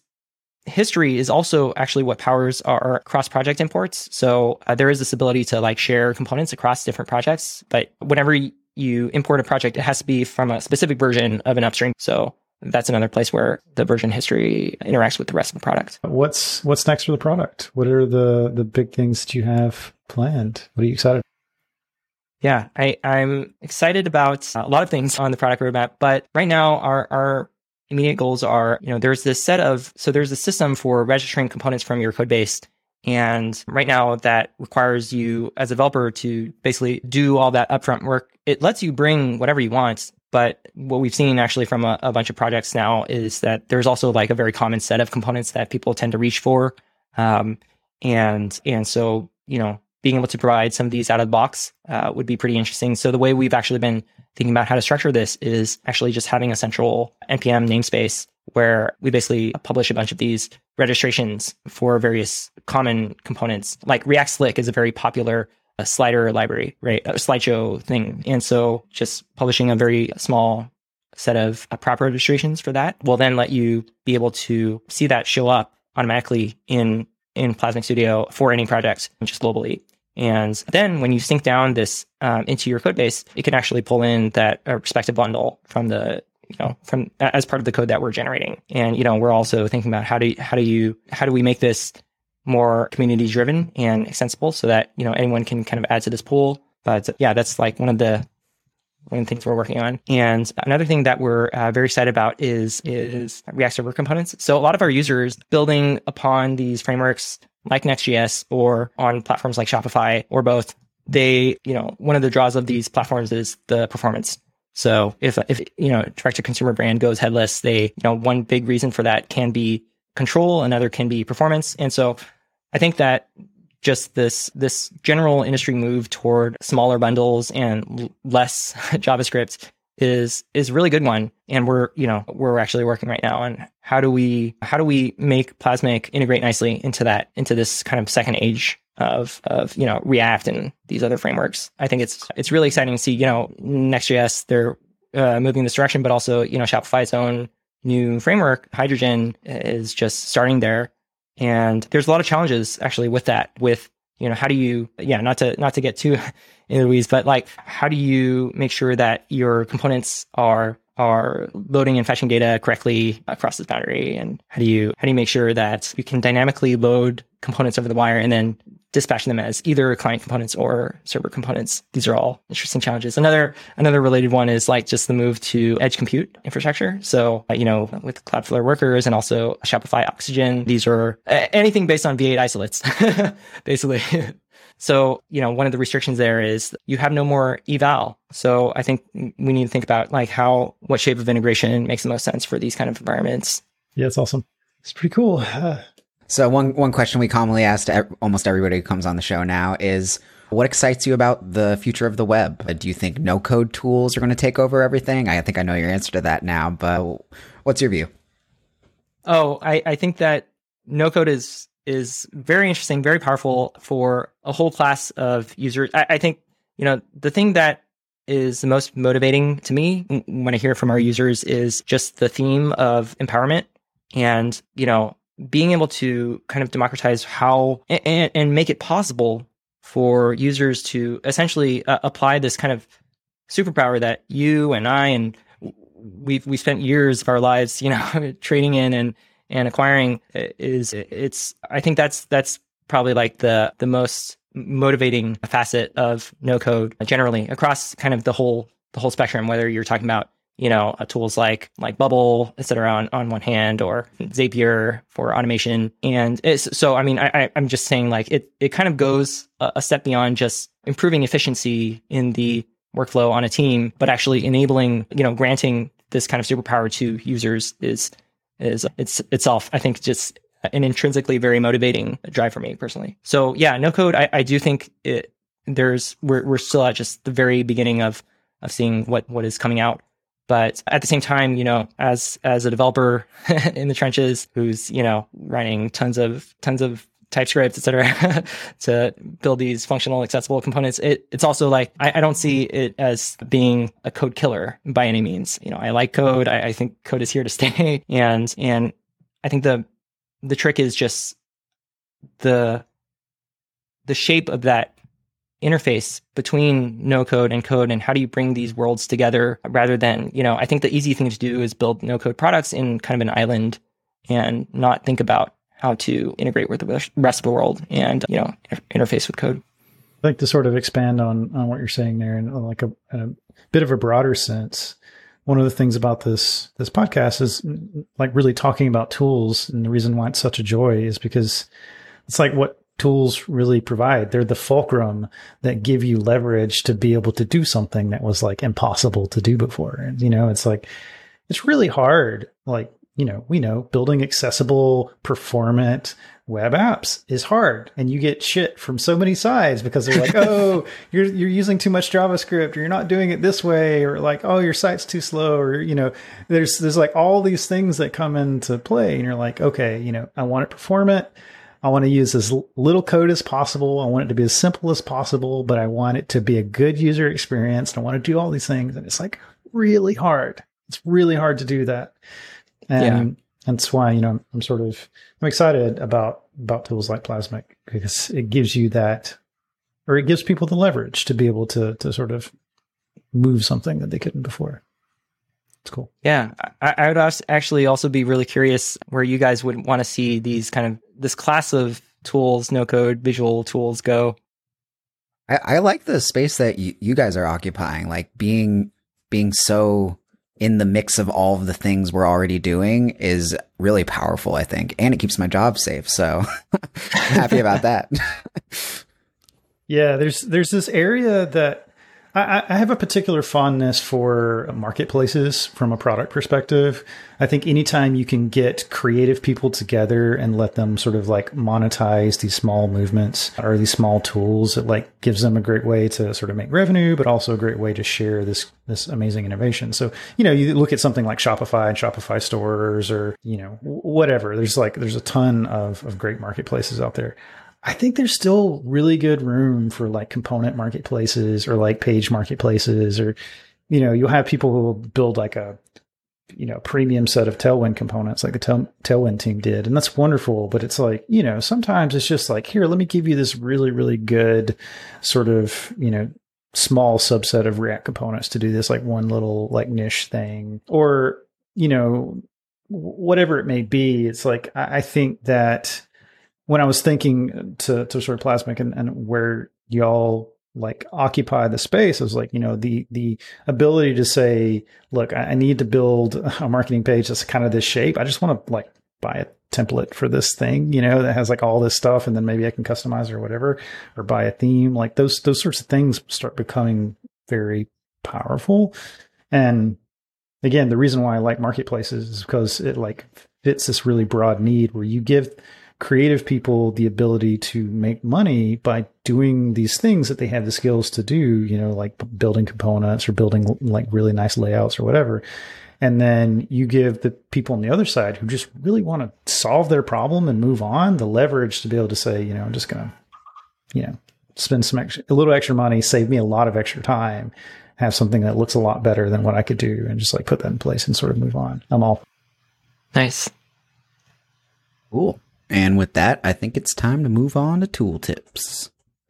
history is also actually what powers our cross project imports. So uh, there is this ability to like share components across different projects, but whenever you import a project, it has to be from a specific version of an upstream. So that's another place where the version history interacts with the rest of the product. What's what's next for the product? What are the the big things that you have planned? What are you excited? Yeah, I, I'm excited about a lot of things on the product roadmap, but right now our our immediate goals are, you know, there's this set of, so there's a system for registering components from your code base. And right now that requires you as a developer to basically do all that upfront work. It lets you bring whatever you want. But what we've seen actually from a, a bunch of projects now is that there's also like a very common set of components that people tend to reach for. Um, and, and so, you know, being able to provide some of these out of the box uh, would be pretty interesting. So the way we've actually been thinking about how to structure this is actually just having a central npm namespace where we basically publish a bunch of these registrations for various common components. Like React Slick is a very popular uh, slider library, right? A slideshow thing. And so just publishing a very small set of uh, proper registrations for that will then let you be able to see that show up automatically in in Plasmic Studio for any project, just globally. And then when you sync down this um, into your code base, it can actually pull in that uh, respective bundle from the you know from as part of the code that we're generating. And you know we're also thinking about how do how do you how do we make this more community driven and extensible so that you know anyone can kind of add to this pool. But yeah, that's like one of the one of the things we're working on. And another thing that we're uh, very excited about is is React Server components. So a lot of our users building upon these frameworks like Next.js or on platforms like Shopify or both, they, you know, one of the draws of these platforms is the performance. So if, if, you know, direct to consumer brand goes headless, they, you know, one big reason for that can be control, another can be performance. And so I think that just this, this general industry move toward smaller bundles and less JavaScript is is a really good one. And we're you know we're actually working right now on how do we how do we make plasmic integrate nicely into that into this kind of second age of of you know react and these other frameworks. I think it's it's really exciting to see you know next.js they're uh, moving in this direction but also you know shopify's own new framework. Hydrogen is just starting there. And there's a lot of challenges actually with that with you know how do you yeah not to not to get too in the weeds, but like, how do you make sure that your components are are loading and fetching data correctly across this boundary? And how do you how do you make sure that you can dynamically load components over the wire and then dispatch them as either client components or server components? These are all interesting challenges. Another another related one is like just the move to edge compute infrastructure. So uh, you know with Cloudflare workers and also Shopify Oxygen, these are anything based on V8 isolates, basically. So, you know, one of the restrictions there is you have no more eval. So I think we need to think about like how, what shape of integration makes the most sense for these kind of environments. Yeah, it's awesome. It's pretty cool. Uh, so one, one question we commonly ask to almost everybody who comes on the show now is, what excites you about the future of the web? Uh, do you think no code tools are going to take over everything? I think I know your answer to that now, but what's your view? Oh, I, I think that no code is is very interesting, very powerful for a whole class of users. I, I, think, you know, the thing that is the most motivating to me when I hear from our users is just the theme of empowerment and, you know, being able to kind of democratize how and, and make it possible for users to essentially uh, apply this kind of superpower that you and I and we've we spent years of our lives, you know, trading in and and acquiring is it's I think that's that's probably like the the most motivating facet of no code generally across kind of the whole the whole spectrum whether you're talking about you know uh, tools like like bubble etc on, on one hand or zapier for automation and so i mean I, I am just saying like it it kind of goes a, a step beyond just improving efficiency in the workflow on a team but actually enabling you know granting this kind of superpower to users is is it's itself, I think, just an intrinsically very motivating drive for me personally. So yeah, no code. I, I do think it. There's we're we're still at just the very beginning of of seeing what what is coming out. But at the same time, you know, as as a developer in the trenches who's you know writing tons of tons of TypeScript, et cetera, to build these functional, accessible components. It, it's also like, I, I, don't see it as being a code killer by any means. You know, I like code. I, I think code is here to stay. And, and I think the, the trick is just the, the shape of that interface between no code and code and how do you bring these mm-hmm. worlds together rather than, you know, I think the easy thing to do is build no code products in kind of an island and not think about how to integrate with the rest of the world and, you know, interface with code. I'd like to sort of expand on, on what you're saying there in like a, a bit of a broader sense. One of the things about this this podcast is like really talking about tools, and the reason why it's such a joy is because it's like what tools really provide. They're the fulcrum that give you leverage to be able to do something that was like impossible to do before. And, you know, it's like, it's really hard. Like, you know, we know building accessible, performant web apps is hard and you get shit from so many sides because they're like, oh, you're you're using too much JavaScript, or you're not doing it this way, or like, oh, your site's too slow, or you know, there's there's like all these things that come into play, and you're like, okay, you know, I want it performant. I want to use as little code as possible. I want it to be as simple as possible, but I want it to be a good user experience. And I want to do all these things. And it's like really hard. It's really hard to do that. And yeah. that's why, you know, I'm sort of, I'm excited about, about tools like Plasmic because it gives you that, or it gives people the leverage to be able to, to sort of move something that they couldn't before. It's cool. Yeah. I, I would actually also be really curious where you guys would want to see these kind of this class of tools, no code, visual tools go. I, I like the space that you, you guys are occupying, like being being so in the mix of all of the things we're already doing is really powerful, I think. And it keeps my job safe. So happy about that. yeah, there's there's this area that I, I, have a particular fondness for marketplaces from a product perspective. I think anytime you can get creative people together and let them sort of like monetize these small movements or these small tools, it like gives them a great way to sort of make revenue, but also a great way to share this this amazing innovation. So, you know, you look at something like Shopify and Shopify stores or, you know, whatever. There's like there's a ton of, of great marketplaces out there. I think there's still really good room for like component marketplaces or like page marketplaces or, you know, you'll have people who will build like a, you know, premium set of Tailwind components like the Tail- Tailwind team did. And that's wonderful. But it's like, you know, sometimes it's just like, here, let me give you this really, really good sort of, you know, small subset of React components to do this like one little like niche thing or, you know, whatever it may be. It's like, I think that, when I was thinking to to sort of Plasmic and, and where y'all like occupy the space, I was like, you know, the the ability to say, look, I, I need to build a marketing page that's kind of this shape. I just want to like buy a template for this thing, you know, that has like all this stuff, and then maybe I can customize or whatever, or buy a theme. Like those those sorts of things start becoming very powerful. And again, the reason why I like marketplaces is because it like fits this really broad need where you give creative people the ability to make money by doing these things that they have the skills to do, you know, like building components or building like really nice layouts or whatever. And then you give the people on the other side who just really want to solve their problem and move on the leverage to be able to say, you know, I'm just going to, you know, spend some extra, a little extra money, save me a lot of extra time, have something that looks a lot better than what I could do and just like put that in place and sort of move on. I'm all. Nice. Cool. And with that, I think it's time to move on to tooltips.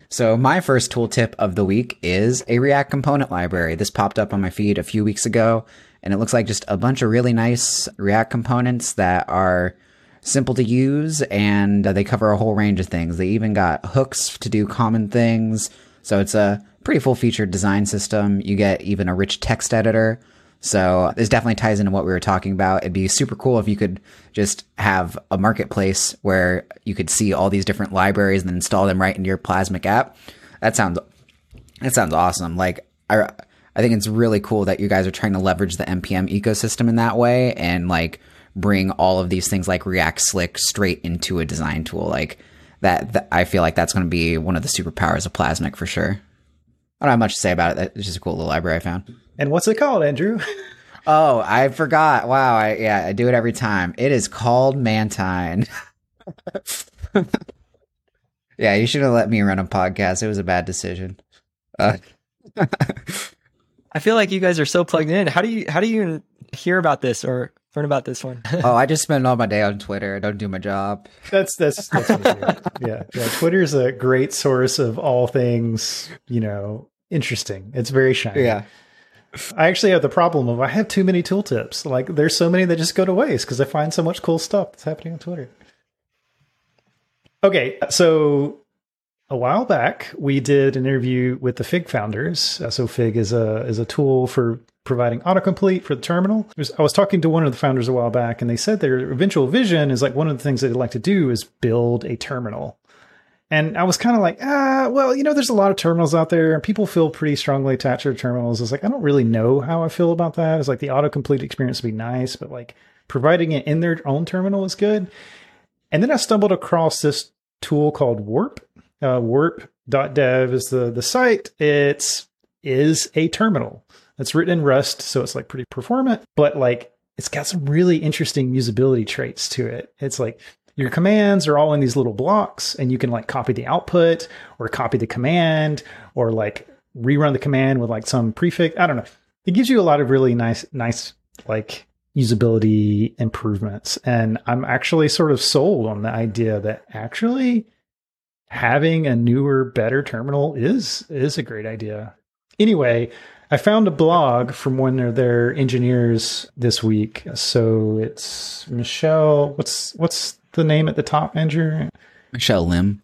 So my first tooltip of the week is a React component library. This popped up on my feed a few weeks ago, and it looks like just a bunch of really nice React components that are simple to use and they cover a whole range of things. They even got hooks to do common things. So it's a pretty full featured design system. You get even a rich text editor. So this definitely ties into what we were talking about. It'd be super cool if you could just have a marketplace where you could see all these different libraries and install them right into your Plasmic app. That sounds that sounds awesome. Like I I think it's really cool that you guys are trying to leverage the npm ecosystem in that way and like bring all of these things like React Slick straight into a design tool. Like that, that I feel like that's going to be one of the superpowers of Plasmic for sure. I don't have much to say about it. It's just a cool little library I found. And what's it called, Andrew? Oh, I forgot. Wow. I, yeah, I do it every time. It is called Mantine. yeah, you should have let me run a podcast. It was a bad decision. Uh, I feel like you guys are so plugged in. How do you how do you hear about this or learn about this one? oh, I just spend all my day on Twitter. I don't do my job. That's that's, that's yeah, yeah. Twitter's a great source of all things, you know, interesting. It's very shiny. Yeah. I actually have the problem of I have too many tooltips. Like there's so many that just go to waste because I find so much cool stuff that's happening on Twitter. Okay, so a while back we did an interview with the Fig founders. Uh, so Fig is a is a tool for providing autocomplete for the terminal. I was talking to one of the founders a while back, and they said their eventual vision is like one of the things they'd like to do is build a terminal. And I was kind of like, ah, well, you know, there's a lot of terminals out there, and people feel pretty strongly attached to terminals. It's like, I don't really know how I feel about that. It's like the autocomplete experience would be nice, but like providing it in their own terminal is good. And then I stumbled across this tool called Warp. Uh, warp.dev is the, the site. It's is a terminal. It's written in Rust, so it's like pretty performant, but like it's got some really interesting usability traits to it. It's like your commands are all in these little blocks and you can like copy the output or copy the command or like rerun the command with like some prefix. I don't know. It gives you a lot of really nice, nice like usability improvements. And I'm actually sort of sold on the idea that actually having a newer, better terminal is is a great idea. Anyway, I found a blog from one of their engineers this week. So it's Michelle. What's what's the name at the top, Andrew? Michelle Lim.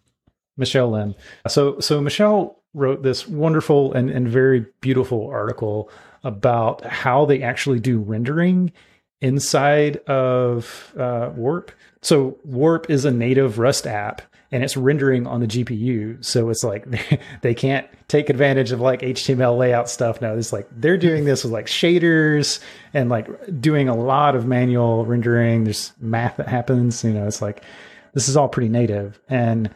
Michelle Lim. So so Michelle wrote this wonderful and, and very beautiful article about how they actually do rendering inside of uh, Warp. So Warp is a native Rust app and it's rendering on the GPU. So it's like they can't take advantage of like HTML layout stuff. No, it's like they're doing this with like shaders and like doing a lot of manual rendering. There's math that happens. You know, it's like this is all pretty native. And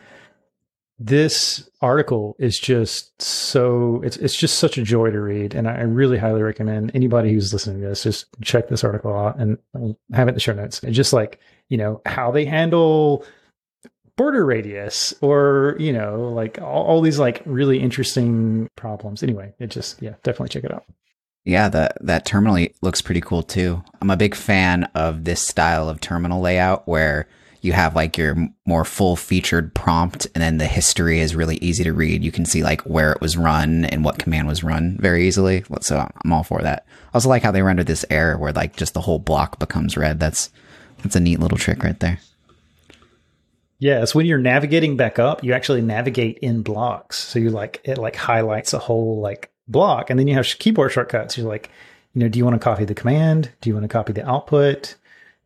this article is just so it's it's just such a joy to read, and I really highly recommend anybody who's listening to this just check this article out and have it in the show notes. Just like you know how they handle border radius or you know like all, all, these like really interesting problems. Anyway it just yeah definitely check it out. Yeah that that terminal looks pretty cool too. I'm a big fan of this style of terminal layout where you have like your more full featured prompt and then the history is really easy to read. You can see like where it was run and what command was run very easily. So i'm all for that. I also like how they rendered this error where like just the whole block becomes red. That's that's a neat little trick right there Yes, when you're navigating back up, you actually navigate in blocks. So you like it like highlights a whole like block, and then you have keyboard shortcuts. You're like, you know, do you want to copy the command? Do you want to copy the output?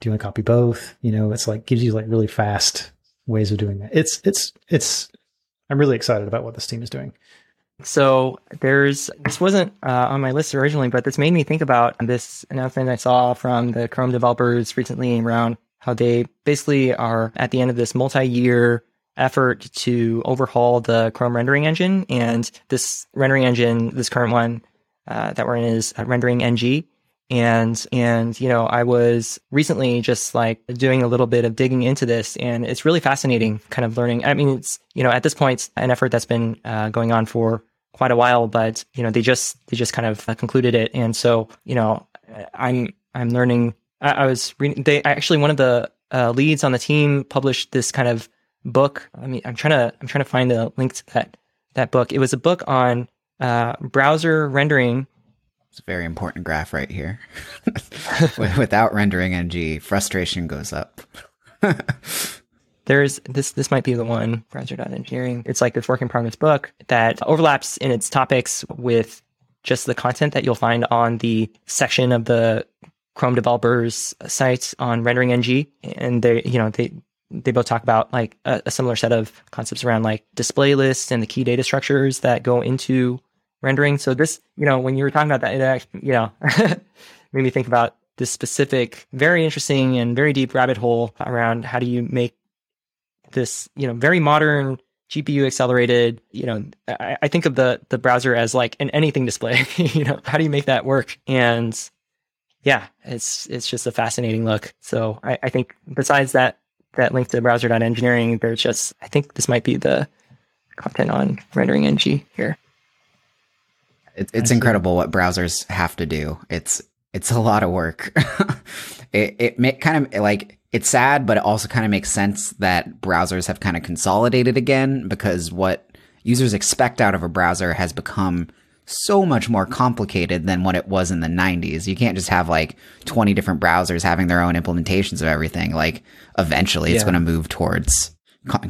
Do you want to copy both? You know, it's like gives you like really fast ways of doing that. It's it's it's. I'm really excited about what this team is doing. So there's this wasn't uh, on my list originally, but this made me think about this announcement I saw from the Chrome developers recently around how they basically are at the end of this multi-year effort to overhaul the Chrome rendering engine. And this rendering engine, this current one uh, that we're in is RenderingNG. And, and, you know, I was recently just like doing a little bit of digging into this and it's really fascinating kind of learning. I mean, it's, you know, at this point, an effort that's been uh, going on for quite a while, but, you know, they just, they just kind of uh, concluded it. And so, you know, I'm, I'm learning I, I was reading. They actually one of the uh, leads on the team published this kind of book. I mean, I'm trying to I'm trying to find the link to that that book. It was a book on uh, browser rendering. It's a very important graph right here. Without RenderingNG, frustration goes up. There's this this might be the one browser engineering. It's like this work in progress book that overlaps in its topics with just the content that you'll find on the section of the Chrome developers sites on RenderingNG and they you know they they both talk about like a, a, similar set of concepts around like display lists and the key data structures that go into rendering so this you know when you were talking about that it actually you know made me think about this specific, very interesting and very deep rabbit hole around how do you make this, you know, very modern GPU accelerated, you know, I, I, think of the the browser as like an anything display. you know, how do you make that work? And yeah, it's it's just a fascinating look. So I, I think besides that that link to browser.engineering, there's just I think this might be the content on RenderingNG here. It, it's incredible what browsers have to do. It's it's a lot of work. it it may, kind of like it's sad, but it also kind of makes sense that browsers have kind of consolidated again because what users expect out of a browser has become so much more complicated than what it was in the 90s. You can't just have like 20 different browsers having their own implementations of everything. Like eventually it's going to move towards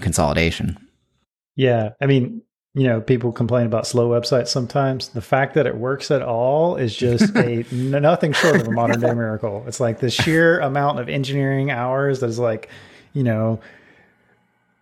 consolidation. Yeah. I mean, you know, people complain about slow websites sometimes. The fact that it works at all is just a nothing short of a modern day miracle. It's like the sheer amount of engineering hours that is like, you know,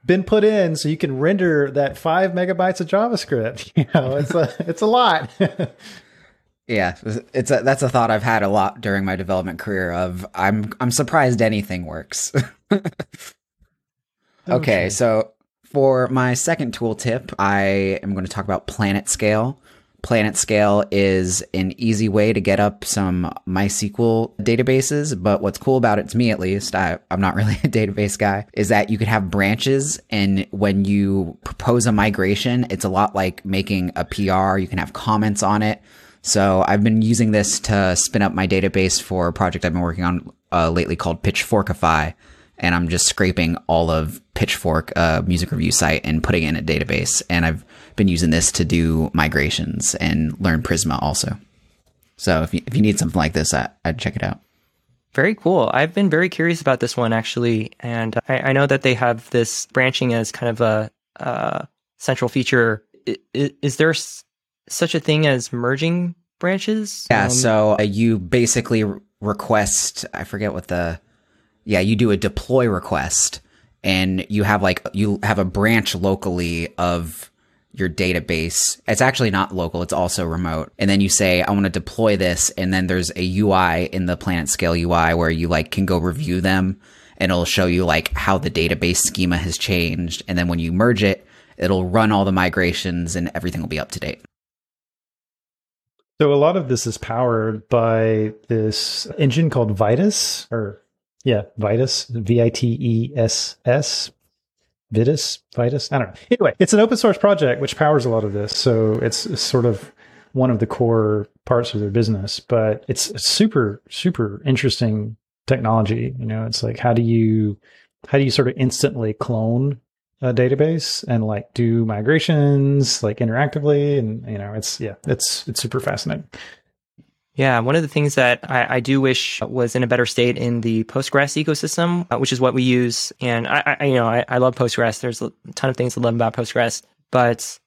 been put in so you can render that five megabytes of JavaScript. You know, it's a it's a lot. yeah, it's a that's a thought I've had a lot during my development career. Of I'm I'm surprised anything works. okay, so for my second tool tip, I am going to talk about PlanetScale. PlanetScale is an easy way to get up some MySQL databases, but what's cool about it, to me at least, I, am not really a database guy, is that you could have branches, and when you propose a migration, it's a lot like making a PR. You can have comments on it. So I've been using this to spin up my database for a project I've been working on uh, lately called Pitchforkify and I'm just scraping all of Pitchfork, uh, music review site, and putting it in a database. And I've been using this to do migrations and learn Prisma also. So if you, if you need something like this, I, would check it out. Very cool. I've been very curious about this one actually, and I, I know that they have this branching as kind of a, a central feature. Is, is there s- such a thing as merging branches? Yeah. Um, so uh, you basically request. I forget what the yeah, you do a deploy request and you have like, you have a branch locally of your database. It's actually not local, it's also remote. And then you say, I want to deploy this. And then there's a UI in the PlanetScale UI where you like can go review them and it'll show you like how the database schema has changed. And then when you merge it, it'll run all the migrations and everything will be up to date. So a lot of this is powered by this engine called Vitess or yeah, Vitess, V I T E S S, Vitis, Vitis. I don't know. Anyway, it's an open source project which powers a lot of this, so it's sort of one of the core parts of their business. But it's super, super interesting technology. You know, it's like how do you how do you sort of instantly clone a database and like do migrations like interactively and you know it's yeah it's it's super fascinating yeah, one of the things that I, I, do wish was in a better state in the Postgres ecosystem, uh, which is what we use. And I, I you know, I, I, love Postgres. There's a ton of things to love about Postgres, but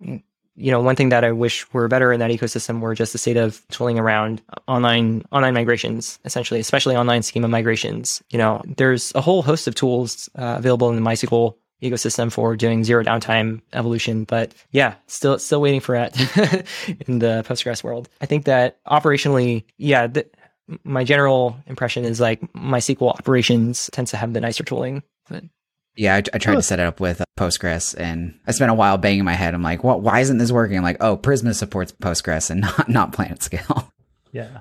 you know, one thing that I wish were better in that ecosystem were just the state of tooling around online online migrations, essentially, especially online schema migrations. You know, there's a whole host of tools uh, available in the MySQL ecosystem for doing zero downtime evolution. But yeah, still still waiting for it in the Postgres world. I think that operationally, yeah, the, my general impression is like MySQL operations tends to have the nicer tooling. But yeah, I, I tried to set it up with uh, Postgres, and I spent a while banging my head. I'm like, "What? Why isn't this working?" I'm like, "Oh, Prisma supports Postgres and not not PlanetScale." Yeah,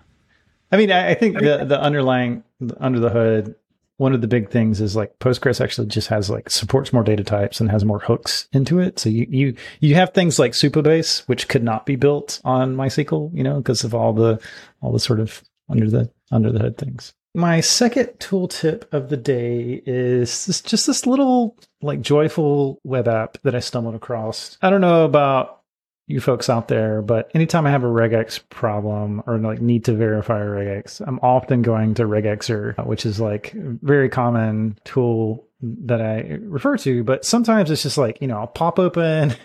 I mean, I, I think the the underlying under the hood one of the big things is like Postgres actually just has like supports more data types and has more hooks into it. So you you you have things like Supabase, which could not be built on MySQL, you know, because of all the all the sort of under the under the hood things. My second tooltip of the day is this, just this little like joyful web app that I stumbled across. I don't know about you folks out there, but anytime I have a regex problem or like need to verify a regex, I'm often going to regexr, which is like very common tool that I refer to. But sometimes it's just like, you know, I'll pop open,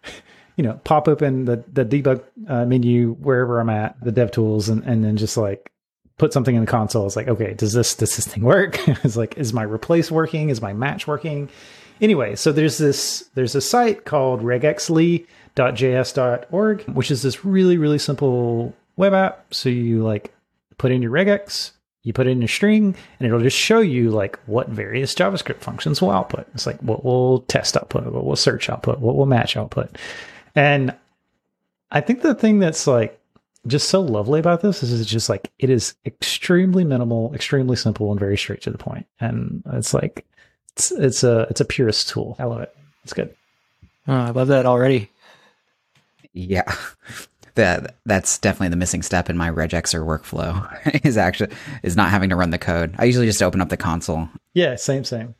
you know, pop open the, the debug uh, menu wherever I'm at, the dev tools, and, and then just like put something in the console. It's like, okay, does this, does this thing work? it's like, is my replace working? Is my match working? Anyway, so there's this, there's a site called regexly .js.org, which is this really, really simple web app. So you like put in your regex, You put in a string and it'll just show you like what various JavaScript functions will output. It's like what will test output, what will search output, what will match output. And I think the thing that's like just so lovely about this is it's just like it is extremely minimal, extremely simple, and very straight to the point. And it's like it's it's a it's a purist tool. I love it. It's good. Oh, I love that already. Yeah. That that's definitely the missing step in my regexr workflow is actually is not having to run the code. I usually just open up the console. Yeah, same, same.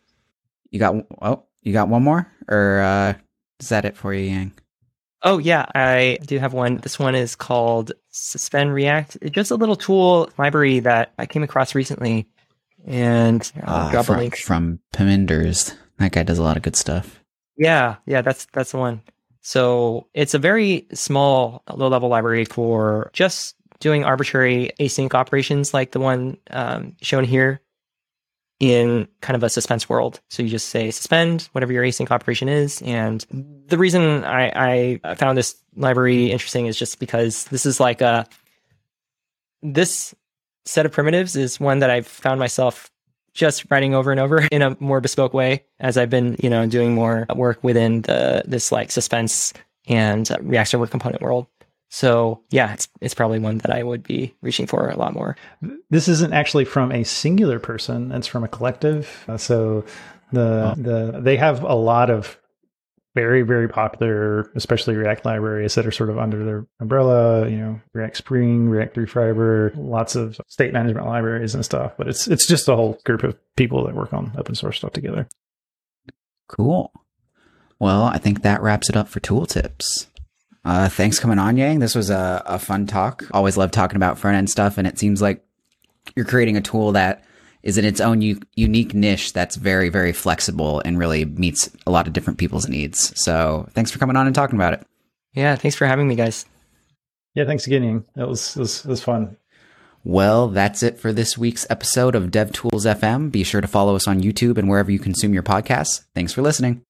You got oh, you got one more? Or uh is that it for you, Yang? Oh yeah, I do have one. This one is called Suspend React. It's just a little tool library that I came across recently, and I'll Uh, drop from, a link. from Pimenders. That guy does a lot of good stuff. Yeah, yeah, that's that's the one. So it's a very small, low level library for just doing arbitrary async operations, like the one um, shown here in kind of a suspense world. So you just say suspend whatever your async operation is. And the reason I, I found this library interesting is just because this is like a this set of primitives is one that I've found myself just writing over and over in a more bespoke way as I've been, you know, doing more work within the this like suspense and uh, React Server component world. So yeah, it's it's probably one that I would be reaching for a lot more. This isn't actually from a singular person; it's from a collective. So the the they have a lot of very very popular, especially React libraries that are sort of under their umbrella. You know, React Spring, React Three Fiber, lots of state management libraries and stuff. But it's it's just a whole group of people that work on open source stuff together. Cool. Well, I think that wraps it up for tooltips. Uh, thanks coming on, Yang. This was a, a fun talk. Always love talking about front end stuff, and it seems like you're creating a tool that is in its own u- unique niche that's very, very flexible and really meets a lot of different people's needs. So thanks for coming on and talking about it. Yeah, thanks for having me, guys. Yeah, thanks again, Ying. That was it was, it was fun. Well, that's it for this week's episode of DevTools FM. Be sure to follow us on YouTube and wherever you consume your podcasts. Thanks for listening.